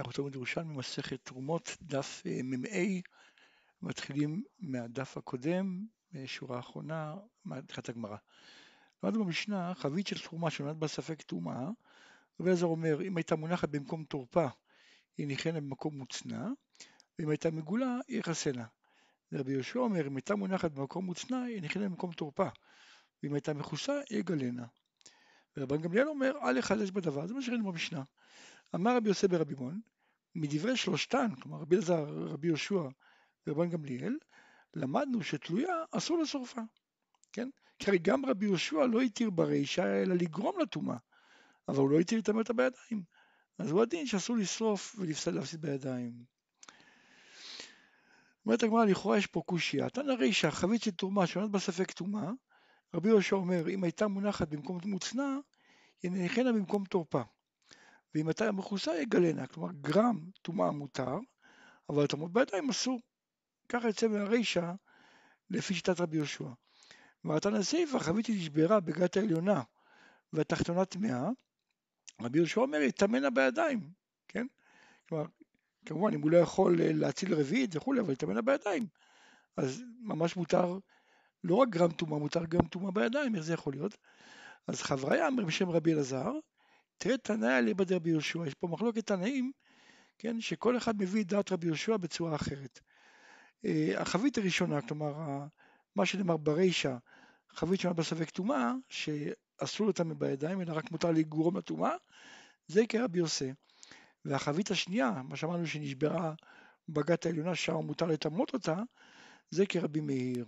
אנחנו תלמוד ירושלמי מסכת תרומות, דף אה, מ"ה, מתחילים מהדף הקודם, שורה האחרונה, מתחילת הגמרא. למדנו במשנה, חבית של תרומה שנולד בה ספק טומאה, רבי אלעזר אומר, אם הייתה מונחת במקום תורפה, היא נכנה במקום מוצנע, ואם הייתה מגולה, היא יחסנה. רבי יהושע אומר, אם הייתה מונחת במקום מוצנע, היא נכנה במקום תורפה, ואם הייתה מכוסה, היא יגלנה. ורבן גמליאל אומר, אל יחדש בדבר, זה מה שראינו במשנה. אמר רבי יוסי ברבי מון, מדברי שלושתן, כלומר רבי אלעזר, רבי יהושע ורבן גמליאל, למדנו שתלויה אסור לשורפה, כן? כי הרי גם רבי יהושע לא התיר ברישא אלא לגרום לטומאה, אבל הוא לא התיר לטמא אותה בידיים. אז הוא הדין שאסור לשרוף ולהפסיד בידיים. אומרת הגמרא, לכאורה יש פה קושייה. תנא רישא, חבית של תרומה שעונת בספק טומאה, רבי יהושע אומר, אם הייתה מונחת במקום מוצנע, היא נכנה במקום תורפה. ואם אתה מכוסה יגלנה, כלומר גרם טומאה מותר, אבל תמות בידיים אסור. ככה יוצא מהרישא לפי שיטת רבי יהושע. ומתן הסיפא חביתי נשברה בגת העליונה והתחתונה טמאה, רבי יהושע אומר יטמנה בידיים, כן? כלומר, כמובן אם הוא לא יכול להציל רביעית וכולי, אבל יטמנה בידיים. אז ממש מותר, לא רק גרם טומאה, מותר גם טומאה בידיים, איך זה יכול להיות? אז חבריה אמר בשם רבי אלעזר, תראה תנאי אליבא דרבי יהושע, יש פה מחלוקת תנאים, כן, שכל אחד מביא את דעת רבי יהושע בצורה אחרת. אה, החבית הראשונה, כלומר, מה שנאמר ברישא, חבית שונה בספק טומאה, שאסור לטמא בידיים, אלא רק מותר לגרום לטומאה, זה כרבי יוסי. והחבית השנייה, מה שאמרנו שנשברה בגת העליונה, שם מותר לטמאות אותה, זה כרבי מאיר.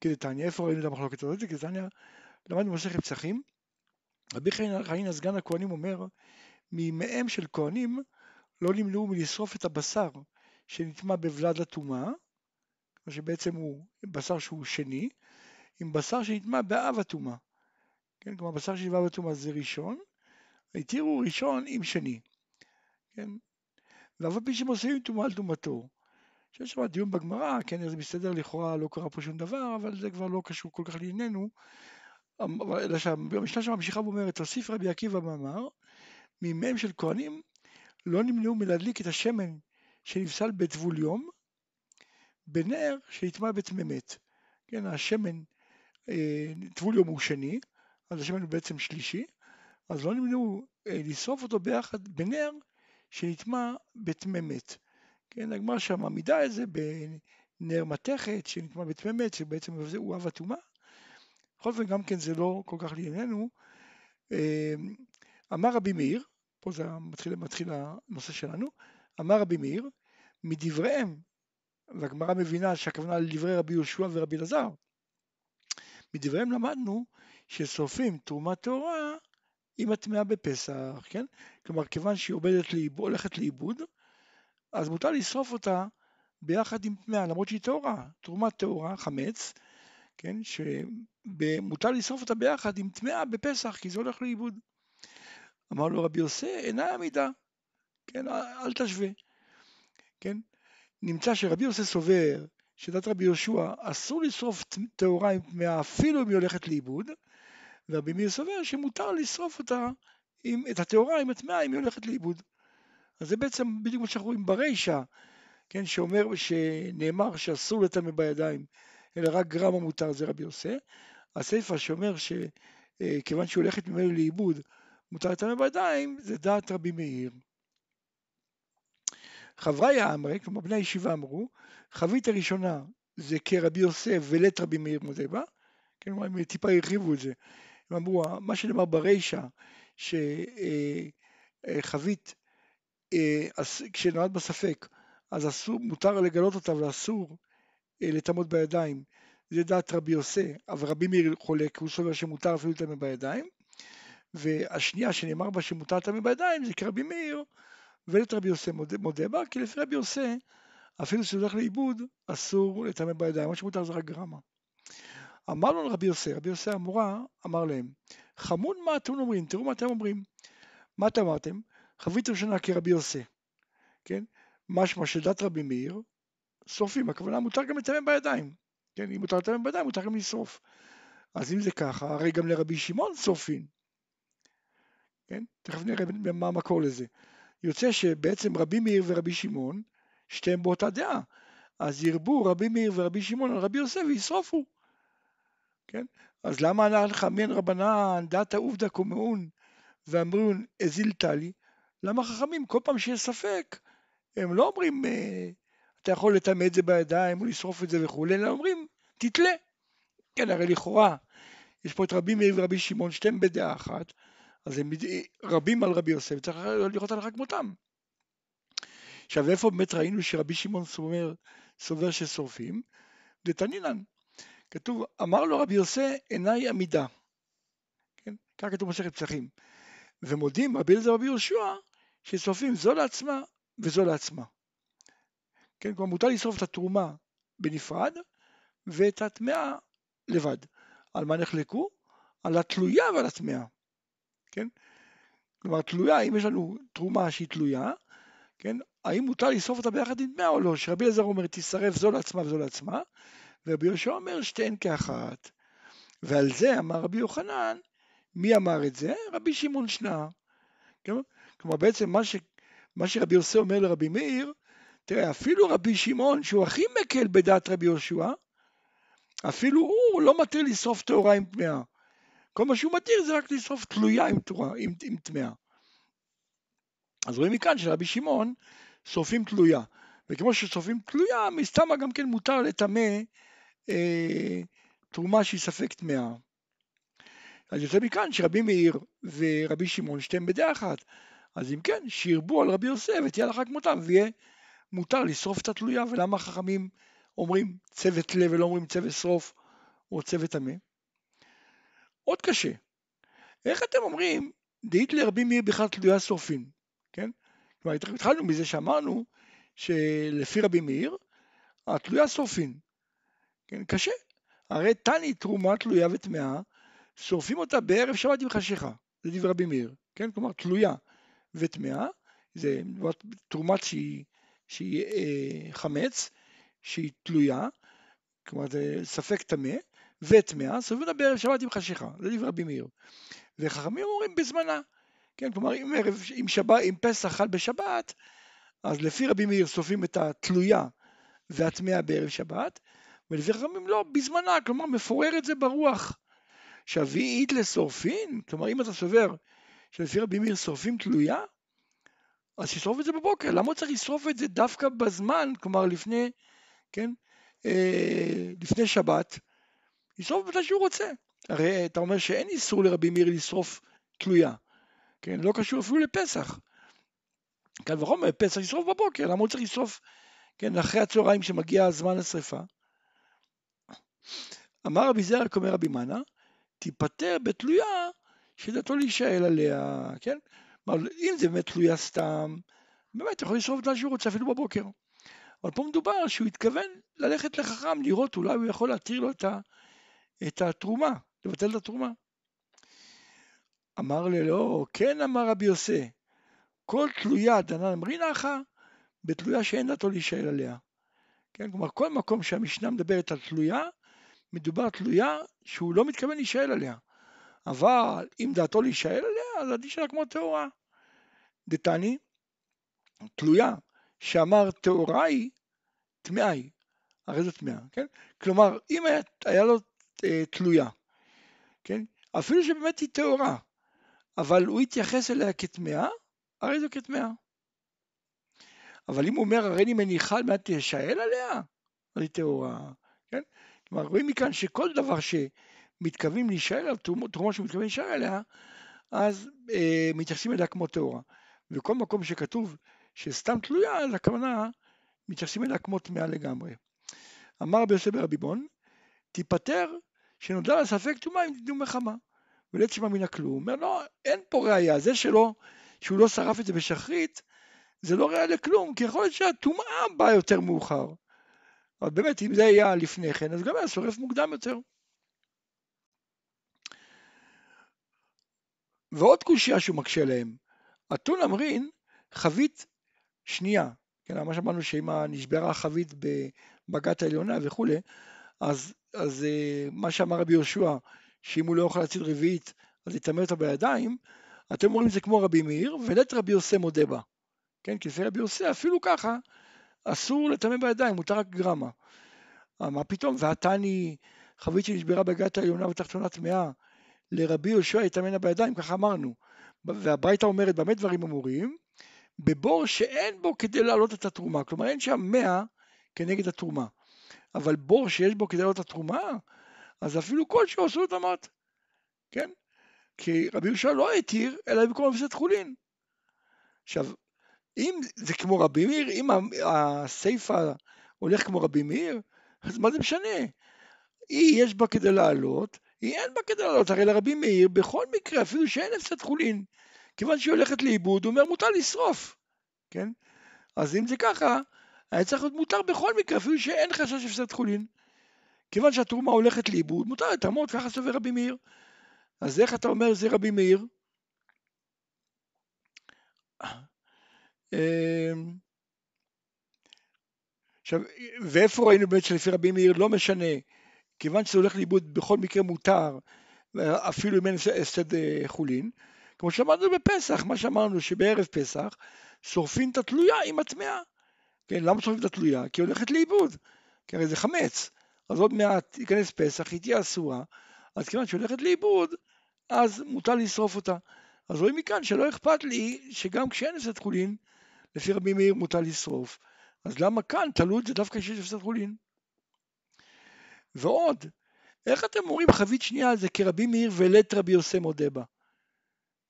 כדתניא, איפה ראינו את המחלוקת הזאת? כדתניא, למדנו במסכת פסחים, רבי חנינא סגן הכהנים אומר, מימיהם של כהנים לא נמנעו מלשרוף את הבשר שנטמע בוולד הטומאה, שבעצם הוא בשר שהוא שני, עם בשר שנטמע באב הטומאה. כן, כלומר בשר שנטמע באב הטומאה זה ראשון, התירו ראשון עם שני. כן, ואף על פי שמוסיפים טומאה על טומאתו. שיש שם דיון בגמרא, כן, זה מסתדר לכאורה, לא קרה פה שום דבר, אבל זה כבר לא קשור כל כך לענייננו. אלא שהמשנה שם ממשיכה ואומרת, הוסיף רבי עקיבא ואמר, מימיהם של כהנים לא נמנעו מלהדליק את השמן שנפסל בטבול יום, בנר שנטמע בתממת. כן, השמן, אה, טבול יום הוא שני, אז השמן הוא בעצם שלישי, אז לא נמנעו אה, לשרוף אותו ביחד בנר שנטמע בתממת. כן, הגמרא שם מעמידה את זה בנר מתכת שנטמע בתממת, שבעצם הוא אב הטומאה, בכל אופן גם כן זה לא כל כך לענייננו. אמ, אמר רבי מאיר, פה זה מתחיל, מתחיל הנושא שלנו, אמר רבי מאיר, מדבריהם, והגמרא מבינה שהכוונה לדברי רבי יהושע ורבי אלעזר, מדבריהם למדנו ששורפים תרומה טהורה עם הטמעה בפסח, כן? כלומר, כיוון שהיא עובדת לאיבוד, הולכת לאיבוד, אז מותר לשרוף אותה ביחד עם טמעה, למרות שהיא טהורה. תרומה טהורה, חמץ, כן? שמותר לשרוף אותה ביחד עם טמאה בפסח, כי זה הולך לאיבוד. אמר לו רבי יוסי, אינה עמידה, כן? אל תשווה, כן? נמצא שרבי יוסי סובר שדת רבי יהושע אסור לשרוף טהורה עם טמאה אפילו אם היא הולכת לאיבוד, ורבי מאיר סובר שמותר לשרוף אותה, עם, את הטהורה עם הטמאה אם היא הולכת לאיבוד. אז זה בעצם בדיוק מה שאנחנו רואים ברישא, כן, שאומר, שנאמר שאסור לטמא בידיים אלא רק גרם המותר זה רבי יוסי. הסיפא שאומר שכיוון אה, שהיא הולכת ממנו לאיבוד מותר לטמא בידיים, זה דעת רבי מאיר. חברי האמרי, כלומר בני הישיבה אמרו, חבית הראשונה זה כרבי יוסף ולית רבי מאיר מודה בה, כן, הם טיפה הרחיבו את זה, הם אמרו, מה שנאמר ברישא, שחבית, אה, אה, כשנולד בספק, אז אסור, מותר לגלות אותה ואסור לטמות בידיים, זה דעת רבי יוסי, אבל רבי מאיר חולק, הוא סובר שמותר אפילו לטמא בידיים, והשנייה שנאמר בה שמותר לטמא בידיים זה כרבי מאיר, ולת רבי יוסי מודה, מודה בה, כי לפי רבי יוסי, אפילו שזה הולך לאיבוד, אסור לטמא בידיים, מה שמותר זה רק גרמה. אמר לו רבי יוסי, רבי יוסי המורה אמר להם, חמון מה אתם אומרים, תראו מה אתם אומרים. מה אתם אמרתם? חבית ראשונה כרבי יוסי, כן? משמע שדת רבי מאיר, שורפים, הכוונה מותר גם לטמא בידיים, כן, אם מותר לטמא בידיים מותר גם לשרוף. אז אם זה ככה, הרי גם לרבי שמעון שורפים, כן, תכף נראה מה המקור לזה. יוצא שבעצם רבי מאיר ורבי שמעון, שתיהם באותה דעה. אז ירבו רבי מאיר ורבי שמעון על רבי יוסף וישרופו. כן? אז למה ענה לך מן רבנן דתא עובדא קומאון ואמרון אזיל טלי? למה חכמים כל פעם שיש ספק הם לא אומרים אה, אתה יכול לטמא את זה בידיים או לשרוף את זה וכולי, אלא אומרים תתלה. כן, הרי לכאורה יש פה את רבי מאיר ורבי שמעון שתיהם בדעה אחת, אז הם רבים על רבי יוסף, צריך לראות הלכה כמותם. עכשיו איפה באמת ראינו שרבי שמעון סובר, סובר ששורפים? דתנינן. כתוב, אמר לו רבי יוסף עיניי עמידה. כן? כך כתוב במסכת פסחים. ומודים רבי אליעזר רבי יהושע ששורפים זו לעצמה וזו לעצמה. כן, כלומר מותר לשרוף את התרומה בנפרד ואת הטמאה לבד. על מה נחלקו? על התלויה ועל הטמאה. כן? כלומר תלויה, אם יש לנו תרומה שהיא תלויה, כן? האם מותר לשרוף אותה ביחד עם טמאה או לא? שרבי אלעזר אומר תשרף זו לעצמה וזו לעצמה, ורבי יהושע אומר שתיהן כאחת. ועל זה אמר רבי יוחנן, מי אמר את זה? רבי שמעון שנא. כן? כלומר בעצם מה, ש... מה שרבי יוסף אומר לרבי מאיר, תראה אפילו רבי שמעון שהוא הכי מקל בדעת רבי יהושע, אפילו הוא לא מתיר לשרוף טהורה עם טמאה. כל מה שהוא מתיר זה רק לשרוף תלויה עם, עם, טמאה. אז רואים מכאן שרבי שמעון שורפים תלויה. וכמו ששורפים תלויה, מסתם גם כן מותר לטמא אה, תרומה שהיא ספק טמאה. אז יוצא מכאן שרבי מאיר ורבי שמעון שתיהם בדעה אחת. אז אם כן, שירבו על רבי יוסף ותהיה הלכה כמותם, ויהיה מותר לשרוף את התלויה, ולמה החכמים אומרים צוות לב ולא אומרים צוות שרוף או צוות טמא? עוד קשה. איך אתם אומרים, דאית לרבי מאיר בכלל תלויה שורפין, כן? כלומר, התחלנו מזה שאמרנו שלפי רבי מאיר, התלויה שורפין. כן, קשה. הרי תני תרומה תלויה וטמאה, שורפים אותה בערב שבת עם חשיכה, זה דברי רבי מאיר, כן? כלומר, תלויה וטמאה, זה תרומה שהיא, שהיא אה, חמץ, שהיא תלויה, כלומר זה ספק טמא, וטמאה, שורפים אותה בערב שבת עם חשיכה, זה דברי רבי מאיר. וחכמים אומרים בזמנה, כן? כלומר, אם, ערב, אם, שבת, אם פסח חל בשבת, אז לפי רבי מאיר שורפים את התלויה והטמאה בערב שבת, ולפי חכמים לא, בזמנה, כלומר מפורר את זה ברוח. שביעית לשורפין, כלומר אם אתה סובר שלפי רבי מאיר שורפים תלויה, אז תשרוף את זה בבוקר, למה צריך לשרוף את זה דווקא בזמן, כלומר לפני, כן, אה, לפני שבת, לשרוף מתי שהוא רוצה. הרי אתה אומר שאין איסור לרבי מאיר לשרוף תלויה, כן, לא קשור אפילו לפסח. קל וחומר, פסח ישרוף בבוקר, למה הוא צריך לשרוף, כן, אחרי הצהריים שמגיע זמן השרפה? אמר רבי זרע אומר רבי מנה, תיפטר בתלויה שדתו להישאל עליה, כן? כלומר, אם זה באמת תלויה סתם, באמת יכול לשרוף את מה שהוא רוצה אפילו בבוקר. אבל פה מדובר שהוא התכוון ללכת לחכם, לראות אולי הוא יכול להתיר לו את, ה, את התרומה, לבטל את התרומה. אמר ללא, כן אמר רבי יוסי, כל תלויה דנן אמרינא אחא, בתלויה שאין דתו להישאל עליה. כן, כלומר כל מקום שהמשנה מדברת על תלויה, מדובר תלויה שהוא לא מתכוון להישאל עליה. אבל אם דעתו להישאל עליה, אז עדיף שלה כמו טהורה. דתני, תלויה שאמר טהורה היא, טמאה היא. הרי זו טמאה, כן? כלומר, אם היה, היה לו אה, תלויה, כן? אפילו שבאמת היא טהורה, אבל הוא התייחס אליה כטמאה, הרי זו כטמאה. אבל אם הוא אומר, הרי אני מניחה על מנת תשאל עליה, אז היא טהורה, כן? כלומר, רואים מכאן שכל דבר שמתכוונים להישאל עליו, תרומה שמתכוונים להישאל עליה, אז אה, מתייחסים אליה כמו טהורה. וכל מקום שכתוב שסתם תלויה, אז הכוונה, מתייחסים אליה כמו טמאה לגמרי. אמר רבי יוסף ברבי בון, תיפטר שנודע לה ספק טומאה אם תדעו מחמה. ולית שמע מן הכלום. הוא אומר, לא, אין פה ראייה, זה שלא, שהוא לא שרף את זה בשחרית, זה לא ראייה לכלום, כי יכול להיות שהטומאה באה יותר מאוחר. אבל באמת, אם זה היה לפני כן, אז גם היה שורף מוקדם יותר. ועוד קושייה שהוא מקשה להם, אתון אמרין חבית שנייה, כן, מה שאמרנו שאם נשברה החבית בבגת העליונה וכולי, אז, אז אה, מה שאמר רבי יהושע, שאם הוא לא יוכל להציל רביעית, אז יטמא אותה בידיים, אתם אומרים זה כמו רבי מאיר, ולית רבי יוסי מודה בה. כן, כי לפי רבי יוסי אפילו ככה אסור לטמא בידיים, מותר רק גרמה. אה, מה פתאום, והתני חבית שנשברה בגת העליונה ותחתונה טמאה, לרבי יהושע יטמנה בידיים, ככה אמרנו. והברייתא אומרת, במה דברים אמורים? בבור שאין בו כדי להעלות את התרומה, כלומר אין שם מאה כנגד התרומה. אבל בור שיש בו כדי להעלות את התרומה, אז אפילו כלשהו עשו את המת, כן? כי רבי יהושע לא התיר, אלא במקום הפסד חולין. עכשיו, אם זה כמו רבי מאיר, אם הסיפה הולך כמו רבי מאיר, אז מה זה משנה? היא יש בה כדי לעלות, היא אין בה כדי לעלות, הרי לרבי מאיר בכל מקרה, אפילו שאין הפסד חולין, כיוון שהיא הולכת לאיבוד, הוא אומר מותר לשרוף, כן? אז אם זה ככה, היה צריך להיות מותר בכל מקרה, אפילו שאין חשש הפסד חולין. כיוון שהתרומה הולכת לאיבוד, מותר לטמות, ככה סובר רבי מאיר. אז איך אתה אומר זה רבי מאיר? אמ, עכשיו, ואיפה ראינו באמת שלפי רבי מאיר לא משנה, כיוון שזה הולך לאיבוד בכל מקרה מותר, אפילו אם אין הפסד אה, חולין, כמו שאמרנו בפסח, מה שאמרנו שבערב פסח שורפים את התלויה עם הטמאה. כן, למה שורפים את התלויה? כי היא הולכת לאיבוד, כי הרי זה חמץ. אז עוד מעט ייכנס פסח, היא תהיה אסורה, אז כיוון שהיא הולכת לאיבוד, אז מותר לשרוף אותה. אז רואים מכאן שלא אכפת לי שגם כשאין הפסד חולין, לפי רבי מאיר מותר לשרוף. אז למה כאן תלו את זה דווקא כשיש הפסד חולין? ועוד, איך אתם אומרים חבית שנייה על זה כרבי מאיר ולית רבי יוסי מודה בה?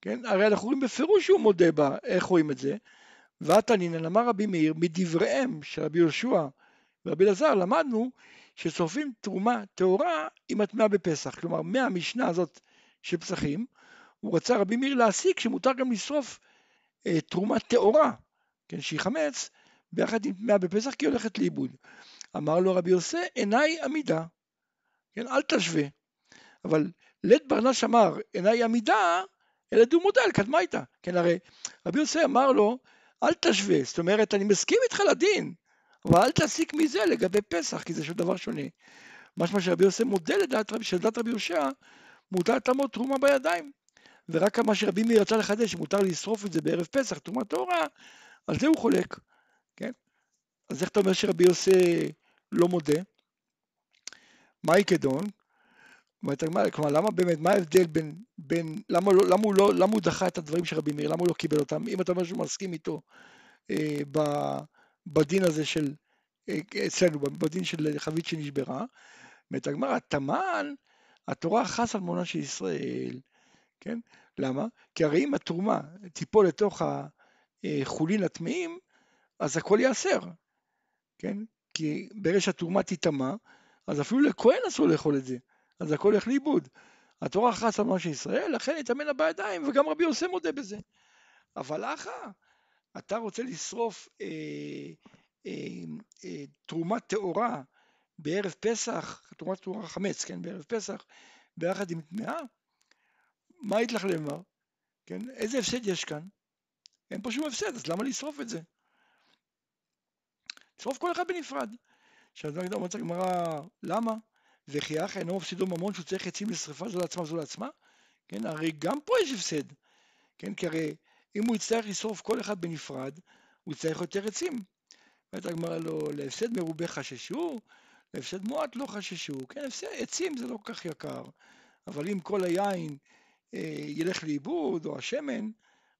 כן? הרי אנחנו רואים בפירוש שהוא מודה בה, איך רואים את זה? ועתנינן אמר רבי מאיר, מדבריהם של רבי יהושע ורבי אלעזר למדנו ששורפים תרומה טהורה עם הטמעה בפסח. כלומר, מהמשנה הזאת של פסחים, הוא רצה רבי מאיר להסיק שמותר גם לשרוף אה, תרומה טהורה, כן, שהיא חמץ, ביחד עם טמאה בפסח כי היא הולכת לאיבוד. אמר לו רבי יוסי, עיניי עמידה, כן, אל תשווה. אבל לית ברנש אמר, עיניי עמידה, אלא דומודה אל קדמייתא. כן, הרי רבי יוסי אמר לו, אל תשווה, זאת אומרת, אני מסכים איתך לדין, אבל אל תסיק מזה לגבי פסח, כי זה שום דבר שונה. משמע שרבי יוסי מודה לדעת רבי, שלדעת רבי יהושע, מותר תמות תרומה בידיים. ורק מה שרבי מאיר רצה לחדש, שמותר לשרוף את זה בערב פסח, תרומה טהורה, על זה הוא חולק, כן? אז איך אתה אומר שרבי יוסי לא מודה? מהי כדון? כלומר, למה באמת, מה ההבדל בין, בין למה, לא, למה, הוא לא, למה הוא דחה את הדברים של רבי מאיר, למה הוא לא קיבל אותם, אם אתה אומר שהוא מסכים איתו אה, ב, בדין הזה של, אה, אצלנו, בדין של חבית שנשברה, אומרת הגמרא, תמן, התורה חס על מעונה של ישראל, כן? למה? כי הרי אם התרומה תיפול לתוך החולין הטמאים, אז הכל ייאסר, כן? כי ברגע שהתרומה תיטמע, אז אפילו לכהן אסור לאכול את זה. אז הכל הולך לאיבוד. התורה חסה על של ישראל, לכן יטמנה בידיים, וגם רבי יוסי מודה בזה. אבל אחא, אתה רוצה לשרוף אה, אה, אה, תרומת טהורה בערב פסח, תרומת טהורה חמץ, כן, בערב פסח, ביחד עם טמאה? מה היית לך למר? כן, איזה הפסד יש כאן? אין פה שום הפסד, אז למה לשרוף את זה? לשרוף כל אחד בנפרד. עכשיו, אומרת הגמרא, למה? וכי אח אינו מפסידו ממון שהוא צריך עצים לשרפה זו לעצמה זו לעצמה? כן, הרי גם פה יש הפסד. כן, כי הרי אם הוא יצטרך לשרוף כל אחד בנפרד, הוא יצטרך יותר עצים. אומרת הגמרא לו, להפסד מרובה חששו, להפסד מועט לא חששו. כן, הפסד, עצים זה לא כל כך יקר, אבל אם כל היין אה, ילך לאיבוד, או השמן,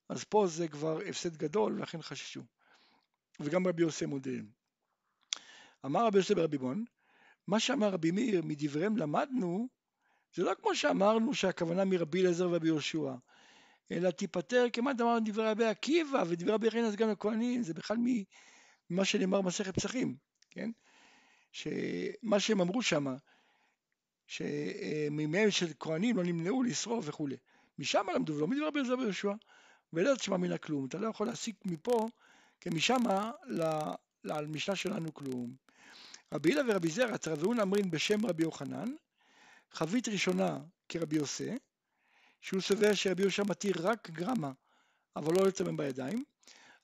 אז פה זה כבר הפסד גדול, ולכן חששו. וגם רבי יוסי מודיעין. אמר רבי יוסי ברבי בון, מה שאמר רבי מאיר, מדבריהם למדנו, זה לא כמו שאמרנו שהכוונה מרבי אליעזר ורבי יהושע, אלא תיפטר כמעט אמרנו דברי רבי עקיבא ודברי רבי חנין גם לכהנים, זה בכלל ממה שנאמר במסכת פסחים, כן? שמה שהם אמרו שם, שמימיהם של כהנים לא נמנעו לשרוף וכולי. משם למדו, ולא רבי אליעזר ויהושע, ולא תשמע מן הכלום, אתה לא יכול להסיק מפה, כי משם למשנה שלנו כלום. רבי הילה ורבי זרע, תרבעון אמרין בשם רבי יוחנן, חבית ראשונה כרבי יוסי, שהוא סובר שרבי יהושע מתיר רק גרמה, אבל לא לטמם בידיים,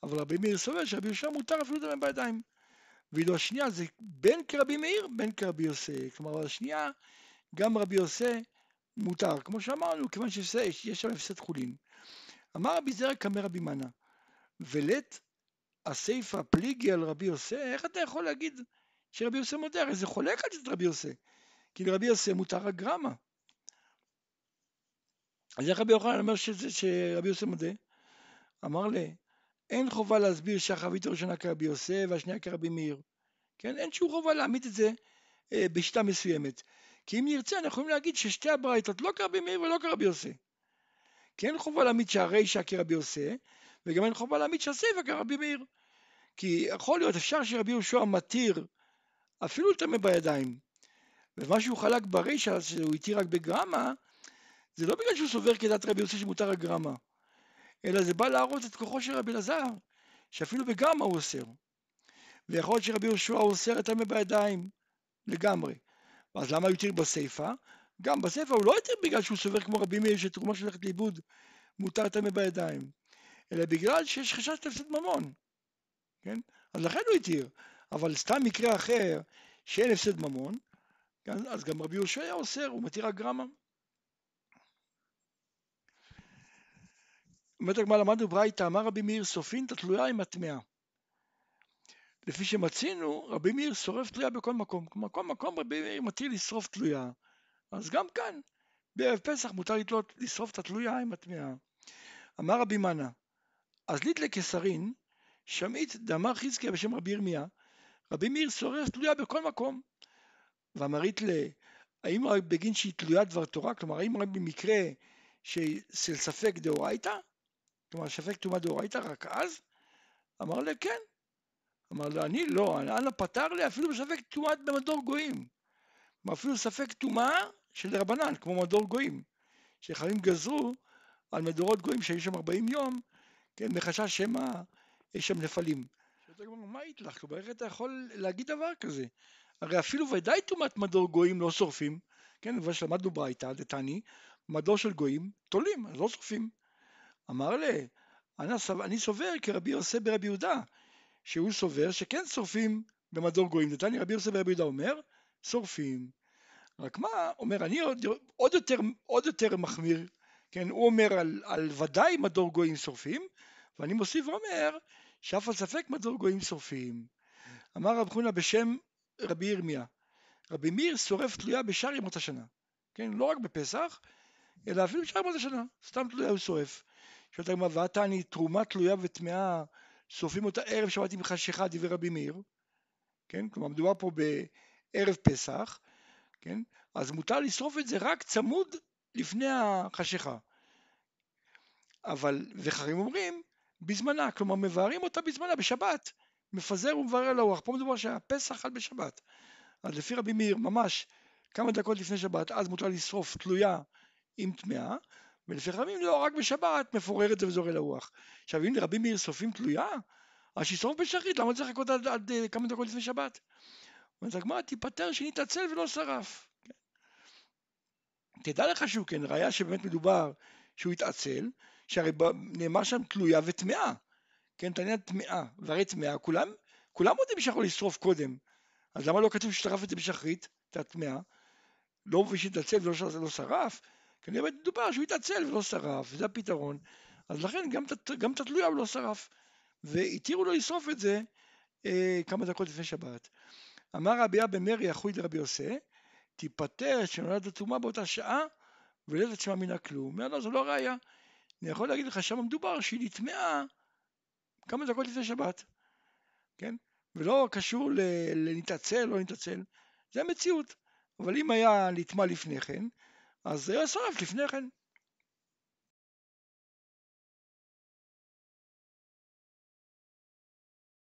אבל רבי מאיר סובר שרבי יהושע מותר אפילו לטמם בידיים. ואילו השנייה זה בין כרבי מאיר, בין כרבי יוסי. כלומר, השנייה, גם רבי יוסי מותר. כמו שאמרנו, כיוון שיש שם הפסד חולין. אמר רבי זרע קמא רבי מנה, ולית הסיפא פליגי על רבי יוסי, איך אתה יכול להגיד שרבי יוסי מודה? הרי זה חולק על זה רבי יוסי. כי לרבי יוסי מותר הגרמה. אז איך רבי יוחנן אומר שזה, שרבי יוסי מודה? אמר לי, אין חובה להסביר שהחבית הראשונה כרבי יוסי והשנייה כרבי מאיר. כן? אין שום חובה להעמיד את זה אה, בשיטה מסוימת. כי אם נרצה, אנחנו יכולים להגיד ששתי הברייתות לא כרבי מאיר ולא כרבי יוסי. כי אין חובה להעמיד שהרישא כרבי יוסי, וגם אין חובה להעמיד שהסיפא כרבי מאיר. כי יכול להיות, אפשר שרבי יהושע מתיר אפילו טמא בידיים. ומה שהוא חלק ברישא, שהוא התיר רק בגרמה, זה לא בגלל שהוא סובר כדת רבי יוסי שמותר הגרמה, אלא זה בא להראות את כוחו של רבי אלעזר, שאפילו בגרמה הוא אוסר. ויכול להיות שרבי יהושע אוסר את טמא בידיים לגמרי. אז למה הוא התיר בסיפא? גם בסיפא הוא לא התיר בגלל שהוא סובר כמו רבי מאיר שתרומה שהולכת לאיבוד מותר טמא בידיים, אלא בגלל שיש חשש להפסד ממון, כן? אז לכן הוא התיר, אבל סתם מקרה אחר שאין הפסד ממון, כן? אז גם רבי יהושע היה אוסר, הוא מתיר הגרמה. אומרת הגמרא למדנו ברייתא, אמר רבי מאיר סופין את התלויה עם הטמאה. לפי שמצינו, רבי מאיר שורף תלויה בכל מקום. כלומר, כל מקום רבי מאיר מתיר לשרוף תלויה. אז גם כאן, בערב פסח מותר לתלות, לשרוף את התלויה עם הטמאה. אמר רבי מנה, אז ליט לקסרין, שמעית דאמר חזקיה בשם רבי ירמיה, רבי מאיר שורף תלויה בכל מקום. ואמרית ל... האם רק בגין שהיא תלויה דבר תורה? כלומר, האם רק במקרה של ספק דאורייתא? כלומר, ספק טומאה דאורייתא רק אז? אמר לה, כן. אמר לה, אני לא, אנא פתר לי אפילו בספק טומאה במדור גויים. אפילו ספק טומאה של רבנן, כמו מדור גויים, שחייבים גזרו על מדורות גויים שהיו שם 40 יום, כן, מחשש שמא יש שם נפלים. שאתה אומר, מה לך? כלומר, איך אתה יכול להגיד דבר כזה? הרי אפילו ודאי טומאת מדור גויים לא שורפים, כן, אבל שלמדנו ברייתא, דתני, מדור של גויים, תולים, אז לא שורפים. אמר לי, אני סובר כרבי יוסי ברבי יהודה, שהוא סובר שכן שורפים במדור גויים. דתני רבי יוסי ברבי יהודה אומר, שורפים. רק מה, אומר, אני עוד, עוד, יותר, עוד יותר מחמיר, כן, הוא אומר על, על ודאי מדור גויים שורפים, ואני מוסיף ואומר שאף על ספק מדור גויים שורפים. אמר רב חונה בשם רבי ירמיה, רבי מאיר שורף תלויה בשאר ימות השנה, כן, לא רק בפסח, אלא אפילו בשאר ימות השנה, סתם תלויה הוא שורף. שואלת הגמרא, ועתני תרומה תלויה וטמאה, שורפים אותה ערב שבת עם חשיכה, דברי רבי מאיר, כן, כלומר מדובר פה בערב פסח, כן, אז מותר לשרוף את זה רק צמוד לפני החשיכה. אבל, וחרים אומרים, בזמנה, כלומר מבארים אותה בזמנה, בשבת, מפזר ומבאר על הרוח. פה מדובר שהפסח חל בשבת. אז לפי רבי מאיר, ממש כמה דקות לפני שבת, אז מותר לשרוף תלויה עם טמאה, ולפי חכמים לא, רק בשבת מפורר את זה וזורע לרוח. עכשיו אם לרבי מאיר שורפים תלויה, אז שישרוף בשחרית, למה צריך לחכות עד, עד, עד כמה דקות לפני שבת? אומרת הגמרא, תיפטר שנתעצל ולא שרף. כן. תדע לך שהוא כן, ראיה שבאמת מדובר שהוא התעצל, שהרי נאמר שם תלויה וטמאה, כן, תעניין טמאה, והרי טמאה, כולם, כולם יודעים שיכול לשרוף קודם, אז למה לא כתוב ששרף את זה בשחרית, את הטמאה, לא בשביל להתעצל ולא לא שרף, כנראה מדובר שהוא התעצל ולא שרף, זה הפתרון, אז לכן גם, גם את התלויה הוא לא שרף, והתירו לו לשרוף את זה אה, כמה דקות לפני שבת. אמר רבי אבא מרי אחוי דרבי יוסי, תיפטר שנולד הטומאה באותה שעה ולדת שמה מן הכלום. אומר לו, זו לא ראייה. אני יכול להגיד לך, שם מדובר שהיא נטמעה כמה דקות לפני שבת, כן? ולא קשור לנתעצל לא נתעצל, זה המציאות. אבל אם היה נטמע לפני כן, אז זה היה שרף לפני כן.